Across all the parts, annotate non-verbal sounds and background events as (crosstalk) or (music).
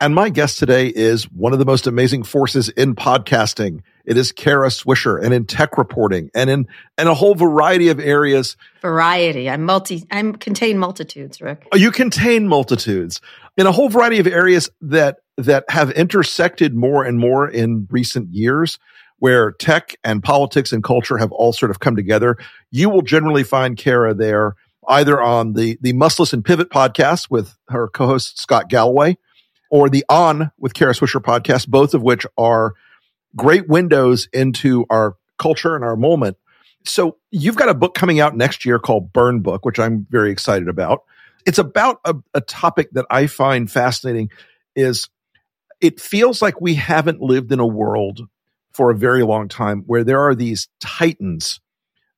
and my guest today is one of the most amazing forces in podcasting. It is Kara Swisher and in tech reporting and in, and a whole variety of areas. Variety. I'm multi, I'm contain multitudes, Rick. Oh, you contain multitudes in a whole variety of areas that, that have intersected more and more in recent years where tech and politics and culture have all sort of come together. You will generally find Kara there either on the, the Mustless and Pivot podcast with her co-host Scott Galloway or the On with Kara Swisher podcast, both of which are great windows into our culture and our moment. So you've got a book coming out next year called Burn Book, which I'm very excited about. It's about a, a topic that I find fascinating is it feels like we haven't lived in a world for a very long time where there are these titans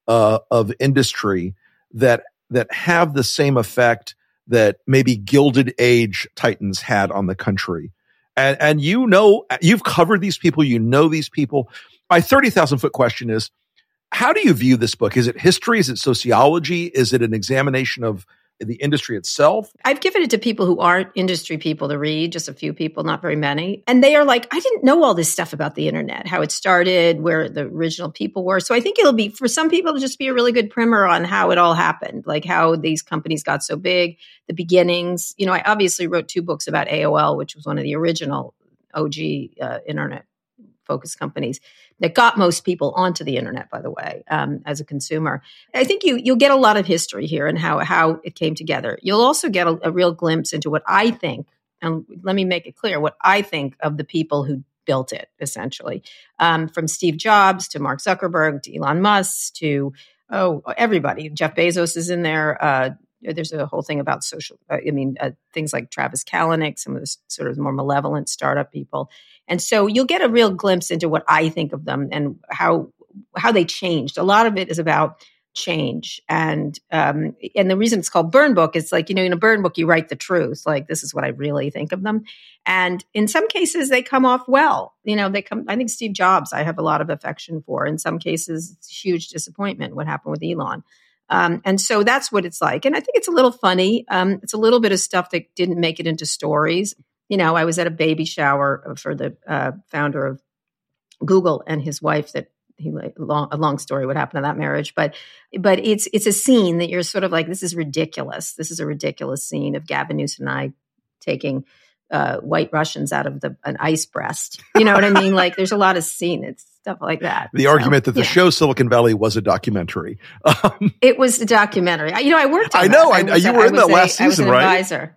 uh, of industry that that have the same effect that maybe Gilded Age titans had on the country. And and you know you've covered these people, you know these people. My 30,000 foot question is how do you view this book? Is it history? Is it sociology? Is it an examination of the industry itself? I've given it to people who aren't industry people to read, just a few people, not very many. And they are like, I didn't know all this stuff about the internet, how it started, where the original people were. So I think it'll be, for some people, it'll just be a really good primer on how it all happened, like how these companies got so big, the beginnings. You know, I obviously wrote two books about AOL, which was one of the original OG uh, internet focused companies that got most people onto the internet by the way um, as a consumer. I think you you'll get a lot of history here and how how it came together. You'll also get a, a real glimpse into what i think and let me make it clear what i think of the people who built it essentially. Um, from steve jobs to mark zuckerberg to elon musk to oh everybody. Jeff bezos is in there uh, there's a whole thing about social uh, i mean uh, things like travis kalanick some of the sort of more malevolent startup people. And so you'll get a real glimpse into what I think of them and how how they changed. A lot of it is about change and um, and the reason it's called burn book is like you know in a burn book you write the truth like this is what i really think of them. And in some cases they come off well. You know they come i think steve jobs i have a lot of affection for. In some cases it's huge disappointment what happened with elon um, and so that's what it's like. And i think it's a little funny. Um, it's a little bit of stuff that didn't make it into stories. You know, I was at a baby shower for the uh, founder of Google and his wife that he long, a long story what happened to that marriage. But but it's it's a scene that you're sort of like this is ridiculous. This is a ridiculous scene of Gavin Newsom and I taking uh, white Russians out of the an ice breast. You know what I mean? Like there's a lot of scene. It's stuff like that the so, argument that the yeah. show Silicon Valley was a documentary (laughs) um, it was a documentary you know I worked I know I, I you were in that last a, season right advisor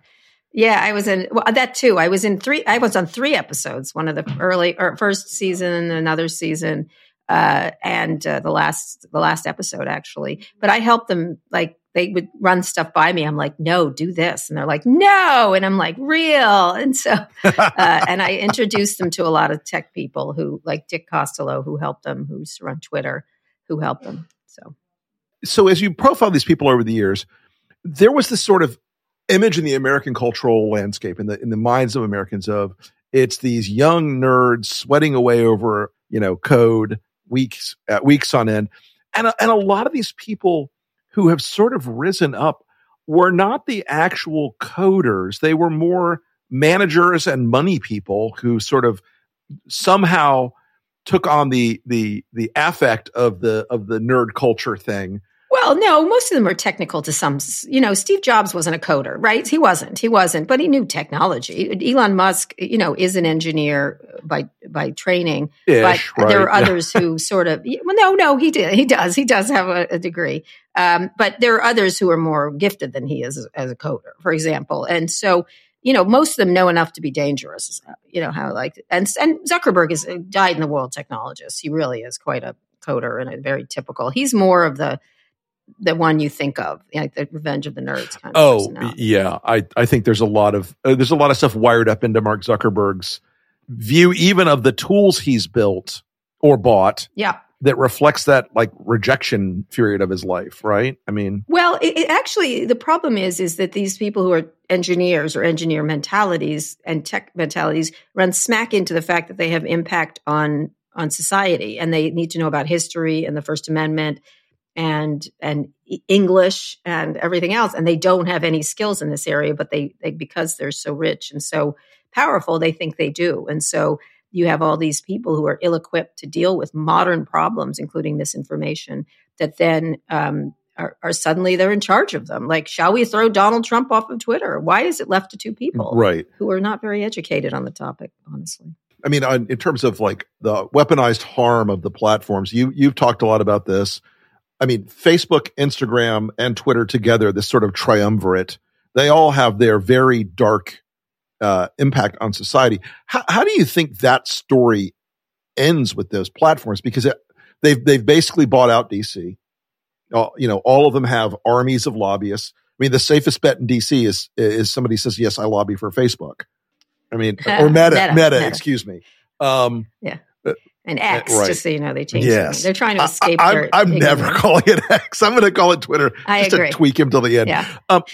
yeah, I was in well, that too. I was in three. I was on three episodes. One of the early or first season, another season, uh, and uh, the last the last episode actually. But I helped them. Like they would run stuff by me. I'm like, no, do this, and they're like, no, and I'm like, real. And so, (laughs) uh, and I introduced them to a lot of tech people who, like Dick Costolo, who helped them, who's run Twitter, who helped them. So, so as you profile these people over the years, there was this sort of image in the American cultural landscape in the in the minds of Americans of it's these young nerds sweating away over you know, code weeks uh, weeks on end, and a, and a lot of these people who have sort of risen up were not the actual coders; they were more managers and money people who sort of somehow took on the the the affect of the of the nerd culture thing well, no, most of them are technical to some. You know, Steve Jobs wasn't a coder, right? He wasn't. He wasn't, but he knew technology. Elon Musk, you know, is an engineer by by training, Ish, but right. there are others who sort of. Well, no, no, he did. He does. He does have a, a degree, um, but there are others who are more gifted than he is as, as a coder, for example. And so, you know, most of them know enough to be dangerous. You know how like and and Zuckerberg is a died in the world technologist. He really is quite a coder and a very typical. He's more of the the one you think of, like the Revenge of the Nerds kind of. Oh, yeah. I, I think there's a lot of uh, there's a lot of stuff wired up into Mark Zuckerberg's view, even of the tools he's built or bought. Yeah. That reflects that like rejection period of his life, right? I mean, well, it, it actually the problem is is that these people who are engineers or engineer mentalities and tech mentalities run smack into the fact that they have impact on on society and they need to know about history and the First Amendment and and English and everything else, and they don't have any skills in this area, but they, they because they're so rich and so powerful, they think they do, and so you have all these people who are ill-equipped to deal with modern problems, including misinformation, that then um, are, are, suddenly they're in charge of them. Like, shall we throw Donald Trump off of Twitter? Why is it left to two people, right, who are not very educated on the topic, honestly? I mean, in terms of like the weaponized harm of the platforms, you you've talked a lot about this. I mean, Facebook, Instagram, and Twitter together, this sort of triumvirate, they all have their very dark uh, impact on society. How, how, do you think that story ends with those platforms? Because it, they've they've basically bought out DC. Uh, you know, all of them have armies of lobbyists. I mean, the safest bet in DC is is somebody says, "Yes, I lobby for Facebook." I mean, or (laughs) Meta, Meta, Meta, Meta. excuse me. Um, yeah and X, right. just so you know, they changed yes. They're trying to escape. I, am I'm never (laughs) calling it X. I'm going to call it Twitter. I just agree. to tweak him till the end. Yeah. Um,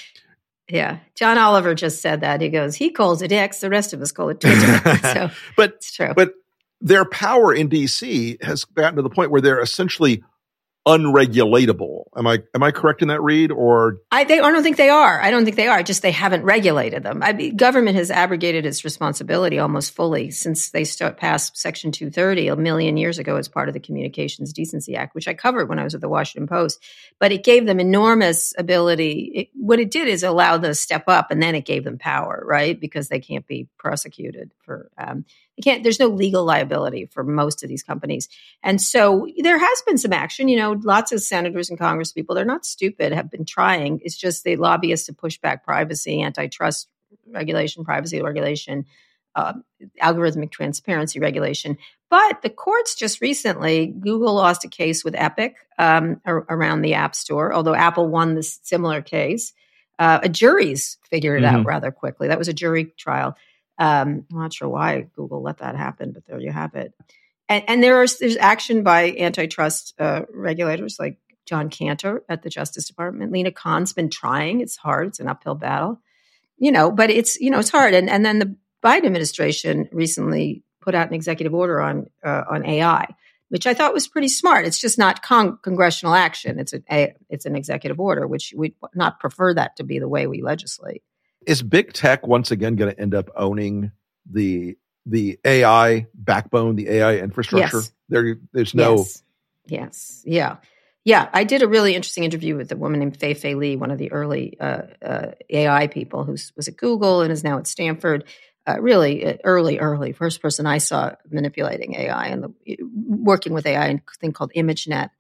yeah. John Oliver just said that. He goes, he calls it X. The rest of us call it Twitter. (laughs) so, (laughs) but it's true. But their power in DC has gotten to the point where they're essentially unregulatable. Am I am I correct in that read? Or I they I don't think they are. I don't think they are. Just they haven't regulated them. I government has abrogated its responsibility almost fully since they start passed Section 230 a million years ago as part of the Communications Decency Act, which I covered when I was at the Washington Post. But it gave them enormous ability. It, what it did is allow them to step up, and then it gave them power, right? Because they can't be prosecuted for um, you can't there's no legal liability for most of these companies. And so there has been some action you know lots of senators and congress people they're not stupid have been trying. It's just the lobbyists to push back privacy antitrust regulation privacy regulation uh, algorithmic transparency regulation. But the courts just recently google lost a case with epic um, around the app store although apple won this similar case. Uh, a jury's figured it mm-hmm. out rather quickly. That was a jury trial um, I'm not sure why Google let that happen, but there you have it. And, and there is there's action by antitrust uh, regulators like John Kanter at the Justice Department. Lina Khan's been trying. It's hard. It's an uphill battle, you know. But it's you know it's hard. And and then the Biden administration recently put out an executive order on uh, on AI, which I thought was pretty smart. It's just not con- congressional action. It's a it's an executive order, which we not prefer that to be the way we legislate. Is big tech once again going to end up owning the the AI backbone, the AI infrastructure? Yes. There, there's no. Yes. yes. Yeah. Yeah. I did a really interesting interview with a woman named Fei Fei Li, one of the early uh, uh, AI people who was at Google and is now at Stanford. Uh, really uh, early, early first person I saw manipulating AI and the, working with AI and a thing called ImageNet.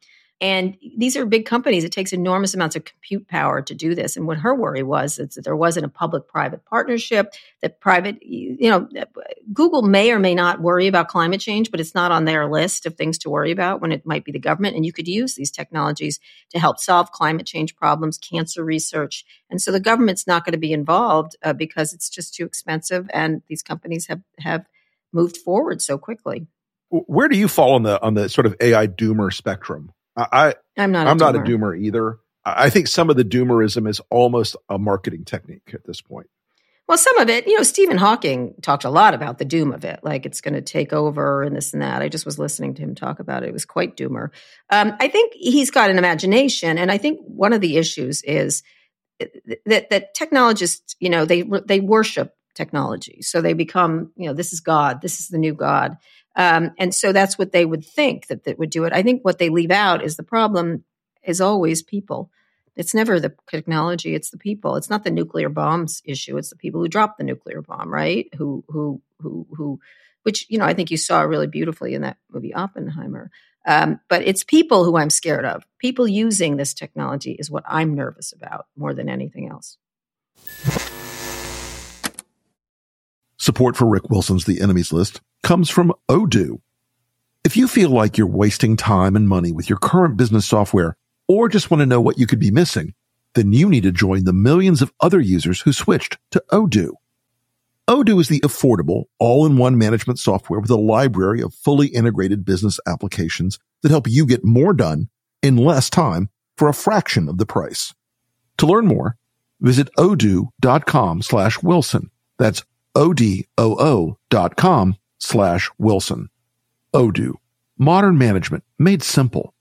And these are big companies. It takes enormous amounts of compute power to do this. And what her worry was is that there wasn't a public private partnership, that private, you know, Google may or may not worry about climate change, but it's not on their list of things to worry about when it might be the government. And you could use these technologies to help solve climate change problems, cancer research. And so the government's not going to be involved uh, because it's just too expensive. And these companies have, have moved forward so quickly. Where do you fall on the on the sort of AI doomer spectrum? I, I'm not. I'm a not a doomer either. I think some of the doomerism is almost a marketing technique at this point. Well, some of it, you know, Stephen Hawking talked a lot about the doom of it, like it's going to take over and this and that. I just was listening to him talk about it. It was quite doomer. Um, I think he's got an imagination, and I think one of the issues is that that technologists, you know, they they worship technology, so they become, you know, this is God, this is the new God, um, and so that's what they would think that that would do it. I think what they leave out is the problem is always people. It's never the technology; it's the people. It's not the nuclear bombs issue; it's the people who dropped the nuclear bomb, right? Who who who who, which you know I think you saw really beautifully in that movie Oppenheimer. Um, but it's people who I'm scared of. People using this technology is what I'm nervous about more than anything else. Support for Rick Wilson's The Enemies List comes from Odoo. If you feel like you're wasting time and money with your current business software, or just want to know what you could be missing, then you need to join the millions of other users who switched to Odoo. Odoo is the affordable, all-in-one management software with a library of fully integrated business applications that help you get more done in less time for a fraction of the price. To learn more, visit odoo.com slash Wilson. That's O-D-O-O dot com slash Wilson. Odoo. Modern management made simple.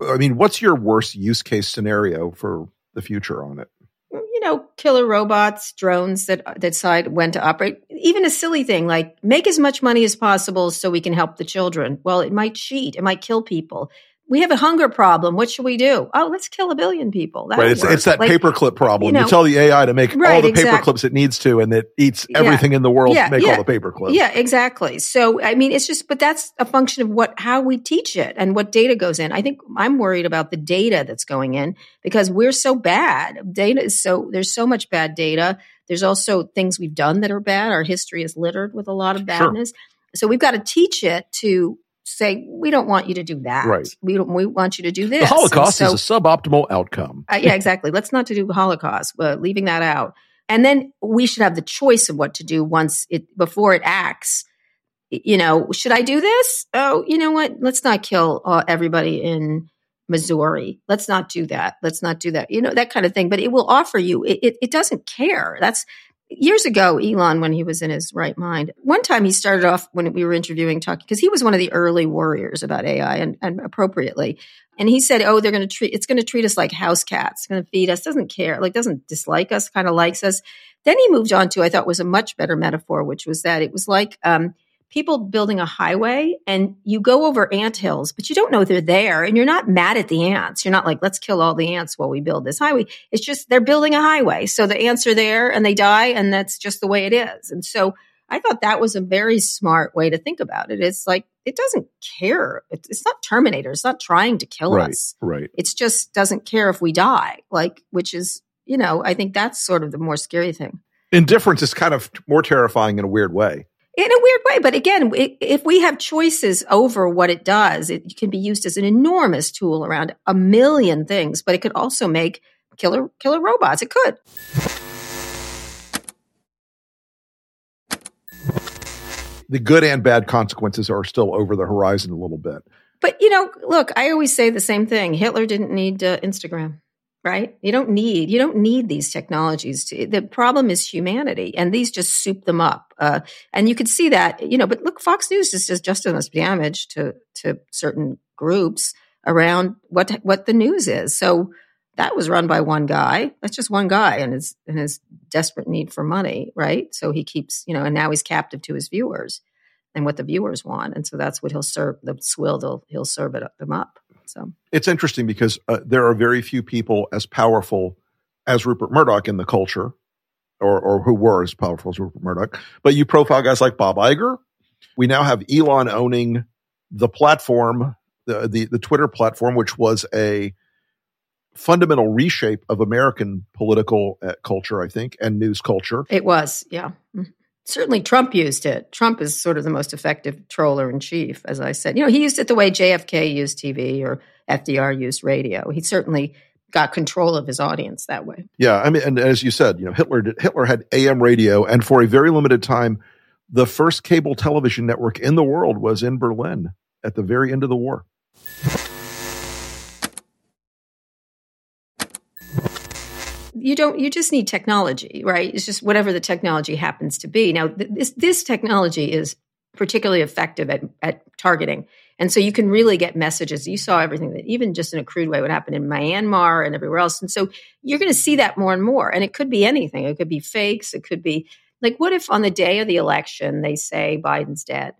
I mean, what's your worst use case scenario for the future on it? You know, killer robots, drones that that decide when to operate. Even a silly thing like make as much money as possible so we can help the children. Well, it might cheat, it might kill people we have a hunger problem. What should we do? Oh, let's kill a billion people. That'll right. It's, it's that like, paperclip problem. You, know, you, tell the AI to make right, all the exactly. paperclips it needs to, and it eats everything yeah. in the world yeah, to make yeah. all the paperclips. Yeah, exactly. So, I mean, it's just, but that's a function of what, how we teach it and what data goes in. I think I'm worried about the data that's going in because we're so bad. Data is so, there's so much bad data. There's also things we've done that are bad. Our history is littered with a lot of badness. Sure. So we've got to teach it to say we don't want you to do that. Right. We don't. We want you to do this. The Holocaust so, is a suboptimal outcome. uh, yeah, exactly. Let's not to do Holocaust. Uh, leaving that out, and then we should have the choice of what to do once it before it acts. You know, should I do this? Oh, you know what? Let's not kill uh, everybody in Missouri. Let's not do that. Let's not do that. You know that kind of thing. But it will offer you. It, it, it doesn't care. That's years ago, Elon, when he was in his right mind, one time he started off when we were interviewing, talking, because he was one of the early warriors about AI and, and appropriately. And he said, Oh, they're going to treat, it's going to treat us like house cats, going to feed us, doesn't care, like doesn't dislike us, kind of likes us. Then he moved on to, I thought was a much better metaphor, which was that it was like, um, people building a highway and you go over ant hills, but you don't know they're there and you're not mad at the ants. You're not like, let's kill all the ants while we build this highway. It's just they're building a highway. So the ants are there and they die and that's just the way it is. And so I thought that was a very smart way to think about it. It's like, it doesn't care. It's not Terminator. It's not trying to kill right, us. Right. It's just doesn't care if we die, like, which is, you know, I think that's sort of the more scary thing. Indifference is kind of more terrifying in a weird way in a weird way. But again, if we have choices over what it does, it can be used as an enormous tool around a million things. But it could also make killer killer robots. It could. The good and bad consequences are still over the horizon a little bit. But you know, look, I always say the same thing. Hitler didn't need uh, Instagram right? You don't need you don't need these technologies. To, the problem is humanity, and these just soup them up. Uh, and you could see that, you know. But look, Fox News just just as damage to to certain groups around what what the news is. So that was run by one guy. That's just one guy, and his and his desperate need for money, right? So he keeps, you know, and now he's captive to his viewers and what the viewers want, and so that's what he'll serve. The swill They'll, he'll serve it them up. So it's interesting because uh, there are very few people as powerful as Rupert Murdoch in the culture, or or who were as powerful as Rupert Murdoch. But you profile guys like Bob Iger. We now have Elon owning the platform, the the, the Twitter platform, which was a fundamental reshape of American political uh, culture, I think, and news culture. It was, yeah. Certainly Trump used it. Trump is sort of the most effective troller in chief, as I said. You know, he used it the way JFK used TV or FDR used radio. He certainly got control of his audience that way. Yeah, I mean, and as you said, you know, Hitler did, Hitler had AM radio, and for a very limited time, the first cable television network in the world was in Berlin at the very end of the war. You don't you just need technology right? It's just whatever the technology happens to be. Now this this technology is particularly effective at, at targeting. And so you can really get messages. You saw everything that even just in a crude way would happen in myanmar and everywhere else. And so you're going to see that more and more. And it could be anything. It could be fakes. It could be like what if on the day of the election they say biden's dead?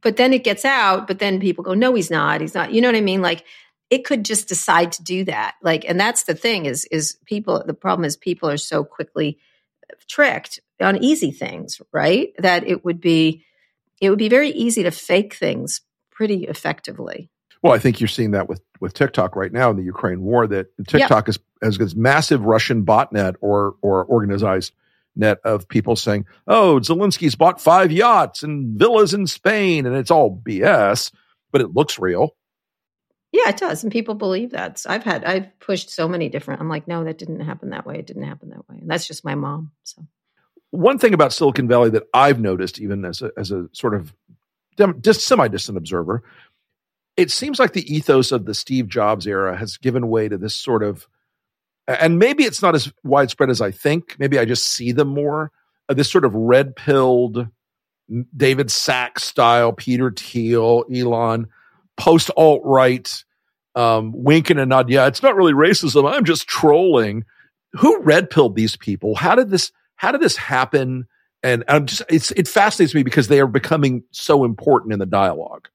But then it gets out but then people go no he's not. He's not. You know what i mean? Like it could just decide to do that. Like and that's the thing is is people the problem is people are so quickly tricked on easy things right? That it would be it would be very easy to fake things pretty effectively. Well i think you're seeing that with with tiktok right now in the ukraine war that tiktok yep. is has this massive russian botnet or or organized net of people saying oh zelensky's bought five yachts and villas in spain and it's all bs but it looks real yeah, it does. And people believe that. So I've had, I've pushed so many different, I'm like, no, that didn't happen that way. It didn't happen that way. And that's just my mom. So one thing about Silicon Valley that I've noticed, even as a, as a sort of just semi-distant observer, it seems like the ethos of the Steve Jobs era has given way to this sort of, and maybe it's not as widespread as I think. Maybe I just see them more. Uh, this sort of red-pilled David Sacks style, Peter Thiel, Elon post alt right, um, winking and nod. Yeah, it's not really racism. I'm just trolling. Who red pilled these people? How did this? How did this happen? And I'm just it's it fascinates me because they are becoming so important in the dialogue.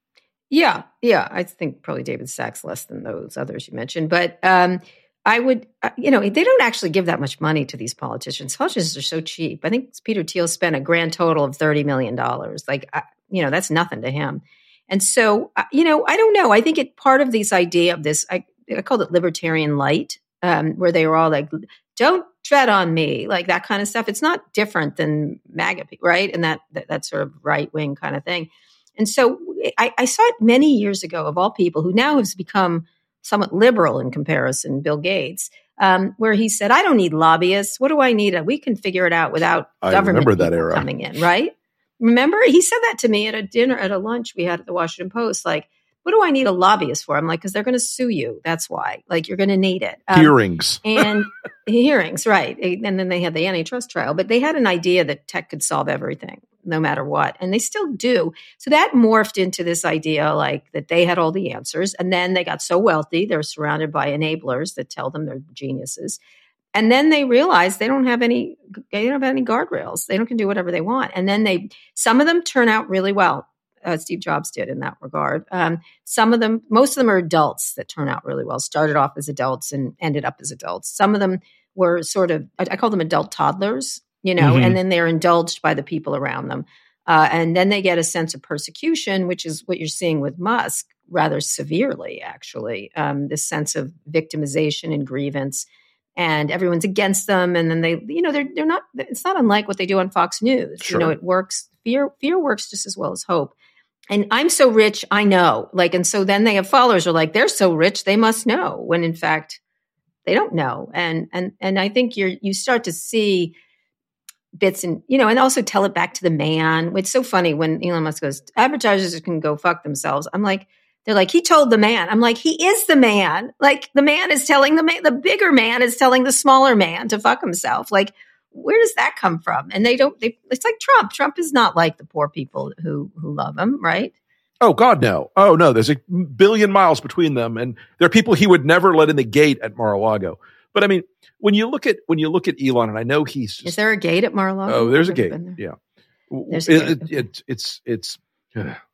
Yeah, yeah, I think probably David Sacks less than those others you mentioned, but um, I would, uh, you know, they don't actually give that much money to these politicians. Politicians are so cheap. I think Peter Thiel spent a grand total of thirty million dollars. Like, you know, that's nothing to him. And so, uh, you know, I don't know. I think it part of this idea of this, I, I called it libertarian light, um, where they were all like, don't tread on me, like that kind of stuff. It's not different than MAGA, right? And that, that, that sort of right wing kind of thing. And so I, I, saw it many years ago of all people who now has become somewhat liberal in comparison, Bill Gates, um, where he said, I don't need lobbyists. What do I need? We can figure it out without I government that era. coming in, right? Remember, he said that to me at a dinner, at a lunch we had at the Washington Post. Like, what do I need a lobbyist for? I'm like, because they're going to sue you. That's why. Like, you're going to need it. Um, hearings. (laughs) and hearings, right. And then they had the antitrust trial, but they had an idea that tech could solve everything, no matter what. And they still do. So that morphed into this idea, like, that they had all the answers. And then they got so wealthy, they're surrounded by enablers that tell them they're geniuses and then they realize they don't have any they don't have any guardrails. They don't can do whatever they want. And then they some of them turn out really well uh, steve jobs did in that regard. Um, some of them most of them are adults that turn out really well. Started off as adults and ended up as adults. Some of them were sort of i, I call them adult toddlers you know mm-hmm. and then they're indulged by the people around them. Uh, and then they get a sense of persecution which is what you're seeing with musk rather severely actually. Um, this sense of victimization and grievance and everyone's against them and then they you know they're they're not it's not unlike what they do on Fox News. Sure. You know, it works fear fear works just as well as hope. And I'm so rich, I know. Like and so then they have followers who are like they're so rich, they must know when in fact they don't know. And and and I think you're you start to see bits and you know and also tell it back to the man. It's so funny when Elon Musk goes advertisers can go fuck themselves. I'm like they're like, he told the man. I'm like, he is the man. Like the man is telling the man, the bigger man is telling the smaller man to fuck himself. Like, where does that come from? And they don't, they, it's like Trump. Trump is not like the poor people who, who love him, right? Oh God, no. Oh no, there's a billion miles between them. And there are people he would never let in the gate at Mar-a-Lago. But I mean, when you look at, when you look at Elon, and I know he's, just, is there a gate at Mar-a-Lago? Oh, there's a gate. Yeah. There's a it, gate. It, it, it's, it's, (sighs)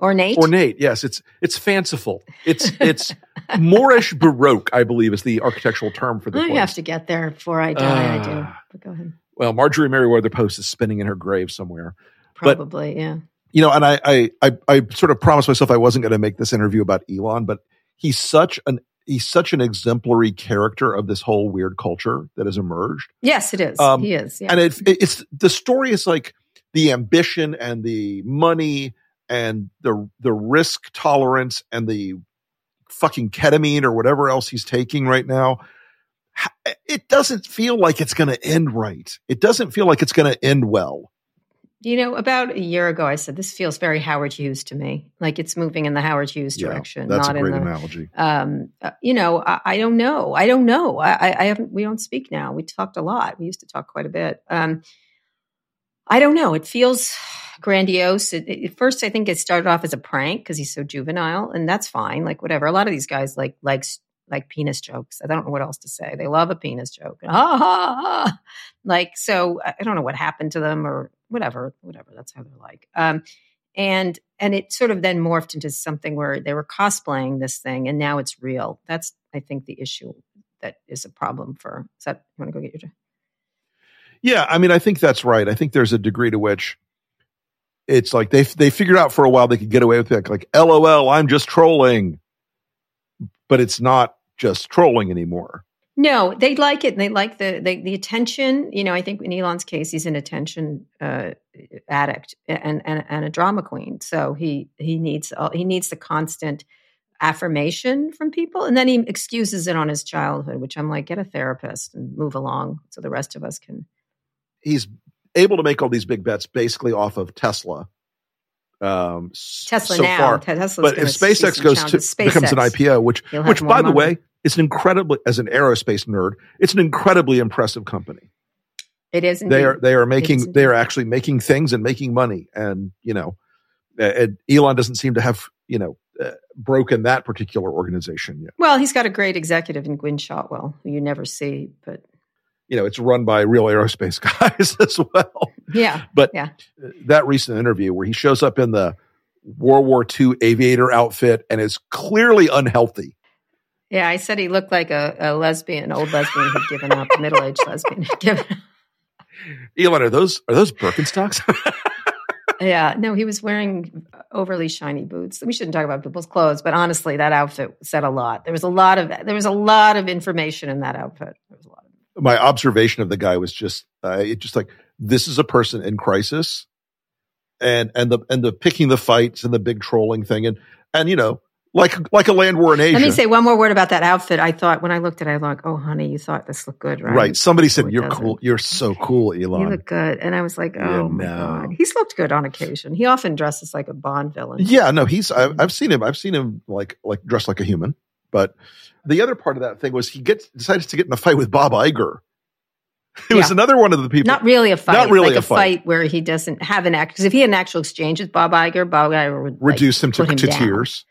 Ornate. Ornate. Yes, it's it's fanciful. It's it's Moorish Baroque, I believe, is the architectural term for the. I place. have to get there before I die. Uh, I do. Ah. But go ahead. Well, Marjorie Merriweather Post is spinning in her grave somewhere. Probably, but, yeah. You know, and I, I I I sort of promised myself I wasn't going to make this interview about Elon, but he's such an he's such an exemplary character of this whole weird culture that has emerged. Yes, it is. Um, he is. Yeah. And it, it's the story is like the ambition and the money and the the risk tolerance and the fucking ketamine or whatever else he's taking right now it doesn't feel like it's going to end right it doesn't feel like it's going to end well You know, about a year ago, I said this feels very Howard Hughes to me. Like it's moving in the Howard Hughes direction. Yeah, that's not a great in the, analogy. Um, uh, you know, I, I, don't know. I don't know. I, I, haven't. We don't speak now. We talked a lot. We used to talk quite a bit. Um, I don't know. It feels grandiose. It, it, first, I think it started off as a prank because he's so juvenile, and that's fine. Like whatever. A lot of these guys like likes like penis jokes. I don't know what else to say. They love a penis joke. Ha ha ha. Like so, I don't know what happened to them or whatever. Whatever. That's how they're like. Um, and and it sort of then morphed into something where they were cosplaying this thing, and now it's real. That's I think the issue that is a problem for. Is that you want to go get your? Yeah, I mean, I think that's right. I think there's a degree to which it's like they they figured out for a while they could get away with it, like LOL, I'm just trolling, but it's not just trolling anymore. No, they like it. And They like the, the, the attention. You know, I think in Elon's case, he's an attention uh, addict and, and and a drama queen. So he he needs uh, he needs the constant affirmation from people, and then he excuses it on his childhood. Which I'm like, get a therapist and move along, so the rest of us can. He's able to make all these big bets basically off of Tesla. Um, Tesla so now, far. Tesla's but if SpaceX goes to SpaceX. becomes an IPO, which which by the way it's an incredibly, as an aerospace nerd, it's an incredibly impressive company. It is. Indeed. They are. They are making. They are actually making things and making money. And you know, and Elon doesn't seem to have you know uh, broken that particular organization yet. Well, he's got a great executive in Gwynne Shotwell, who you never see, but you know, it's run by real aerospace (laughs) guys as well. Yeah. But yeah. that recent interview where he shows up in the World War II aviator outfit and is clearly unhealthy. Yeah, I said he looked like a, a lesbian, old lesbian who'd given up, middle aged lesbian who'd given up. Elon, are those are those Birkenstocks? (laughs) yeah, no, he was wearing overly shiny boots. We shouldn't talk about people's clothes, but honestly, that outfit said a lot. There was a lot of there was a lot of information in that outfit. My observation of the guy was just uh, it just like this is a person in crisis, and and the and the picking the fights and the big trolling thing, and and you know like like a land war in Asia. Let me say one more word about that outfit. I thought when I looked at it, I like, oh, honey, you thought this looked good, right? Right. Somebody said you're cool. You're so cool, Elon. You look good, and I was like, oh yeah, my no. god, he's looked good on occasion. He often dresses like a Bond villain. Yeah, no, he's. I've, I've seen him. I've seen him like like dressed like a human. But the other part of that thing was he gets decided to get in a fight with Bob Iger. It yeah. was another one of the people. Not really a fight. Not really like a, a fight. where he doesn't have an act. Because if he had an actual exchange with Bob Iger, Bob Iger would reduce like, him to, him to tears.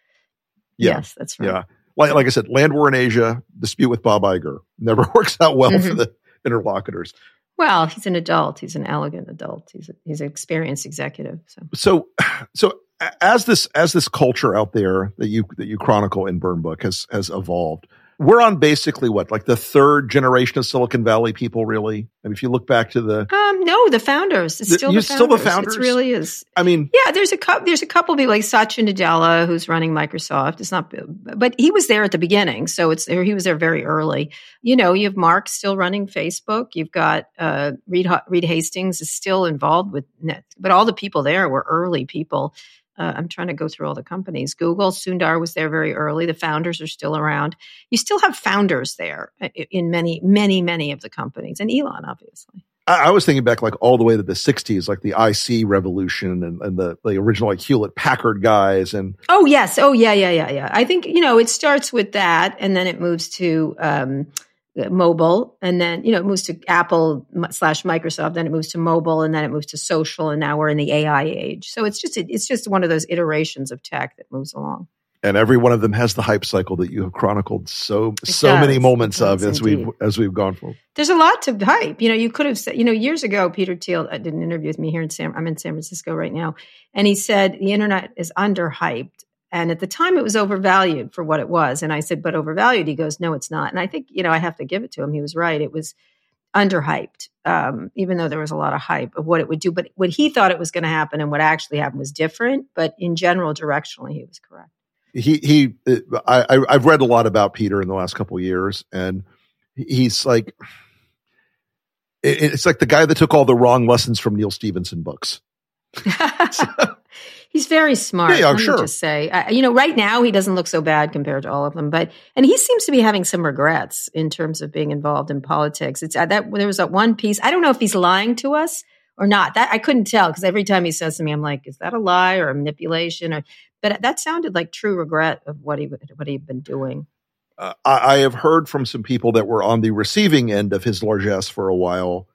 Yeah. Yes, that's right. Yeah. Like, like I said, land war in Asia, dispute with Bob Iger never (laughs) works out well Mm-hmm. for the interlocutors. Well, he's an adult. He's an elegant adult. He's a, he's an experienced executive. So, So, so as this as this culture out there that you that you chronicle in Burn Book has has evolved, we're on basically what like the third generation of Silicon Valley people. Really, I mean, if you look back to the um, no, the founders. It's still the still founders. the founders? It really is. I mean, Yeah, there's a couple. There's a couple people like Satya Nadella who's running Microsoft. It's not, but he was there at the beginning, so it's he was there very early. You know, you have Mark still running Facebook. You've got uh, Reed Reed Hastings is still involved with Net, but all the people there were early people. Uh, I'm trying to go through all the companies. Google, Sundar was there very early. The founders are still around. You still have founders there uh, in many, many, many of the companies, and Elon, obviously. I, I was thinking back like all the way to the '60s, like the IC revolution and, and the the original like Hewlett Packard guys, and Oh yes. Oh yeah, yeah, yeah, yeah. I think you know it starts with that, and then it moves to um, mobile, and then you know it moves to Apple slash Microsoft. Then it moves to mobile, and then it moves to social, and now we're in the AI age. So it's just it's just one of those iterations of tech that moves along. and every one of them has the hype cycle that you have chronicled so It so does. many moments of as we've as we've gone through. There's a lot to hype. You know, you could have said, you know, years ago, Peter Thiel uh, did an interview with me here in San, I'm in San Francisco right now. And he said the internet is underhyped. And at the time it was overvalued for what it was. And I said, but overvalued. He goes, no, it's not. And I think, you know, I have to give it to him. He was right. It was underhyped, um, even though there was a lot of hype of what it would do. But what he thought it was going to happen and what actually happened was different. But in general, directionally, he was correct. He he, uh, I I've read a lot about Peter in the last couple of years, and he's like, it's like the guy that took all the wrong lessons from Neal Stephenson books. (laughs) He's very smart. Yeah, yeah, let sure. just say, uh, you know, right now he doesn't look so bad compared to all of them, but and he seems to be having some regrets in terms of being involved in politics. It's uh, that there was that one piece. I don't know if he's lying to us or not. That I couldn't tell because every time he says to me, I'm like, is that a lie or a manipulation? Or but that sounded like true regret of what he what he'd been doing. Uh, I, I have heard from some people that were on the receiving end of his largesse for a while,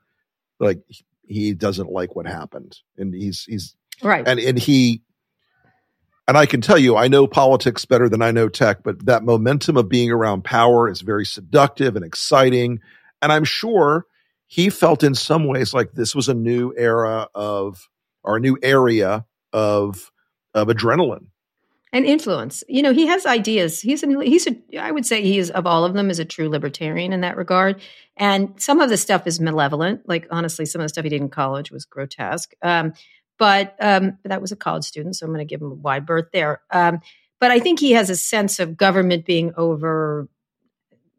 like he doesn't like what happened, and he's he's right, and and he and I can tell you, I know politics better than I know tech, but that momentum of being around power is very seductive and exciting. And I'm sure he felt in some ways like this was a new era of, or a new area of, of adrenaline and influence. You know, he has ideas. He's an, he's a, I would say he is of all of them is a true libertarian in that regard. And some of the stuff is malevolent. Like honestly, some of the stuff he did in college was grotesque. Um, but um, that was a college student, so I'm going to give him a wide berth there. Um, but I think he has a sense of government being over,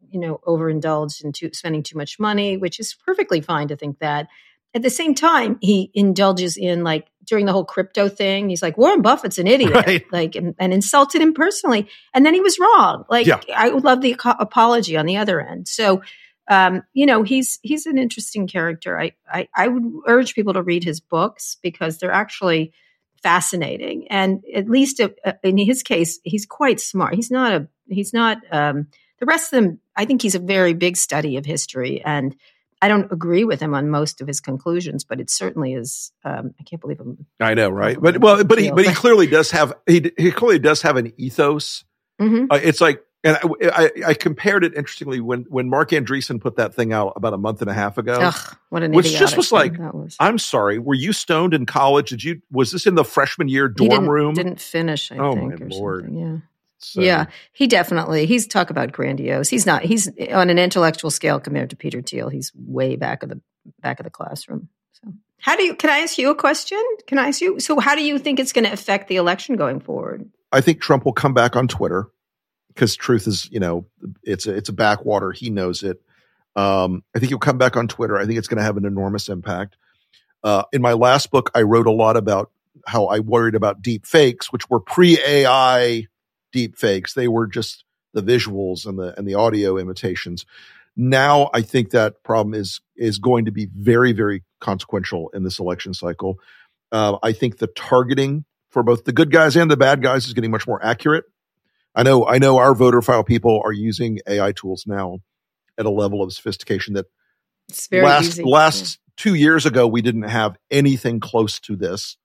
you know, overindulged and too, spending too much money, which is perfectly fine to think that. At the same time, he indulges in like during the whole crypto thing. He's like Warren Buffett's an idiot, right. like and, and, insulted him personally, and then he was wrong. Like yeah. I would love the apology on the other end. So um, you know, he's he's an interesting character. I, I I would urge people to read his books because they're actually fascinating. And at least uh, uh, in his case, he's quite smart. He's not a he's not um, the rest of them. I think he's a very big study of history, and I don't agree with him on most of his conclusions, but it certainly is. Um, I can't believe him. I know, right? But well, but he but he clearly does have he he clearly does have an ethos. Mm-hmm. Uh, it's like and I, I, I, compared it interestingly when when Marc Andreessen put that thing out about a month and a half ago. Ugh, what an which just was like, was. I'm sorry, were you stoned in college? Did you was this in the freshman year dorm didn't, room? Didn't finish. I oh think, my lord! Yeah. So. Yeah, he definitely. He's talk about grandiose. He's not. He's on an intellectual scale compared to Peter Thiel. He's way back of the back of the classroom. So, how do you? Can I ask you a question? Can I ask you? So, how do you think it's going to affect the election going forward? I think Trump will come back on Twitter because truth is, you know, it's a, it's a backwater. He knows it. Um, I think he'll come back on Twitter. I think it's going to have an enormous impact. Uh, in my last book, I wrote a lot about how I worried about deep fakes, which were pre AI deep fakes. They were just the visuals and the and the audio imitations. Now I think that problem is is going to be very very consequential in this election cycle. Uh, I think the targeting for both the good guys and the bad guys is getting much more accurate. I know, I know our voter file people are using AI tools now at a level of sophistication that last, easy. last yeah. two years ago, we didn't have anything close to this.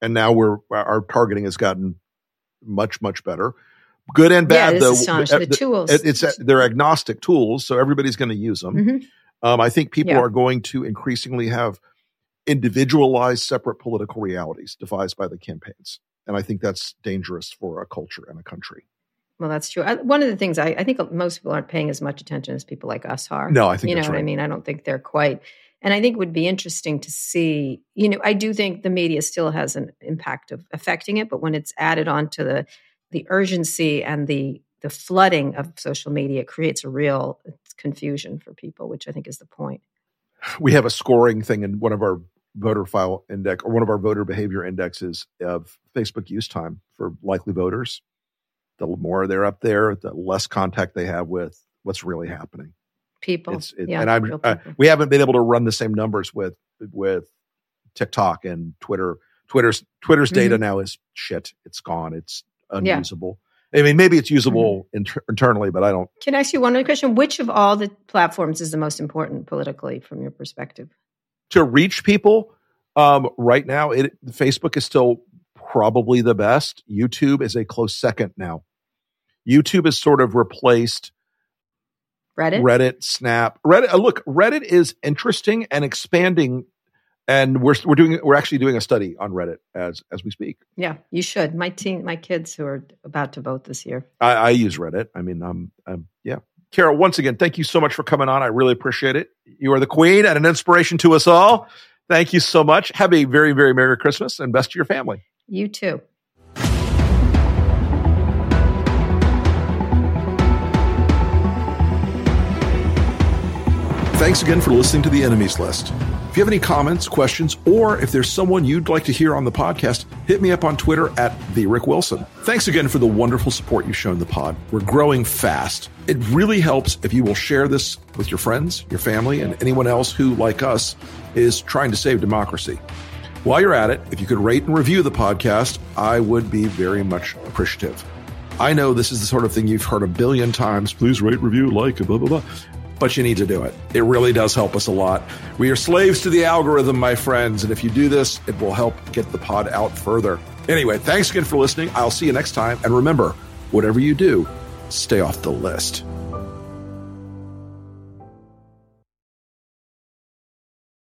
And now we're, our targeting has gotten much, much better. Good and bad, yeah, though. The tools. It's, they're agnostic tools, so everybody's going to use them. Mm-hmm. Um, I think people yeah. are going to increasingly have individualized, separate political realities devised by the campaigns. And I think that's dangerous for a culture and a country. Well, that's true. I, one of the things I, I, think most people aren't paying as much attention as people like us are. No, I think you know what right. I mean. I don't think they're quite. And I think it would be interesting to see. You know, I do think the media still has an impact of affecting it, but when it's added on to the the urgency and the the flooding of social media, creates a real confusion for people, which I think is the point. We have a scoring thing in one of our voter file index or one of our voter behavior indexes of Facebook use time for likely voters the more they're up there, the less contact they have with what's really happening. People, it's, it, yeah, and I'm uh, we haven't been able to run the same numbers with with TikTok and Twitter. Twitter's Twitter's mm-hmm. data now is shit. It's gone. It's unusable. Yeah. I mean, maybe it's usable mm-hmm. inter- internally, but I don't. Can I ask you one other question? Which of all the platforms is the most important politically from your perspective? To reach people, um, right now, it, Facebook is still probably the best. YouTube is a close second now. YouTube has sort of replaced Reddit, Reddit, Snap. Reddit. Uh, look, Reddit is interesting and expanding, and we're we're doing we're actually doing a study on Reddit as as we speak. Yeah, you should. My teen, my kids who are about to vote this year. I, I use Reddit. I mean, um, um, yeah. Kara, once again, thank you so much for coming on. I really appreciate it. You are the queen and an inspiration to us all. Thank you so much. Have a very, very Merry Christmas and best to your family. You too. Thanks again for listening to The Enemies List. If you have any comments, questions, or if there's someone you'd like to hear on the podcast, hit me up on Twitter at the Rick Wilson. Thanks again for the wonderful support you've shown the pod. We're growing fast. It really helps if you will share this with your friends, your family, and anyone else who, like us, is trying to save democracy. While you're at it, if you could rate and review the podcast, I would be very much appreciative. I know this is the sort of thing you've heard a billion times. Please rate, review, like, blah, blah, blah but you need to do it. It really does help us a lot. We are slaves to the algorithm, my friends. And if you do this, it will help get the pod out further. Anyway, thanks again for listening. I'll see you next time. And remember, whatever you do, stay off the list.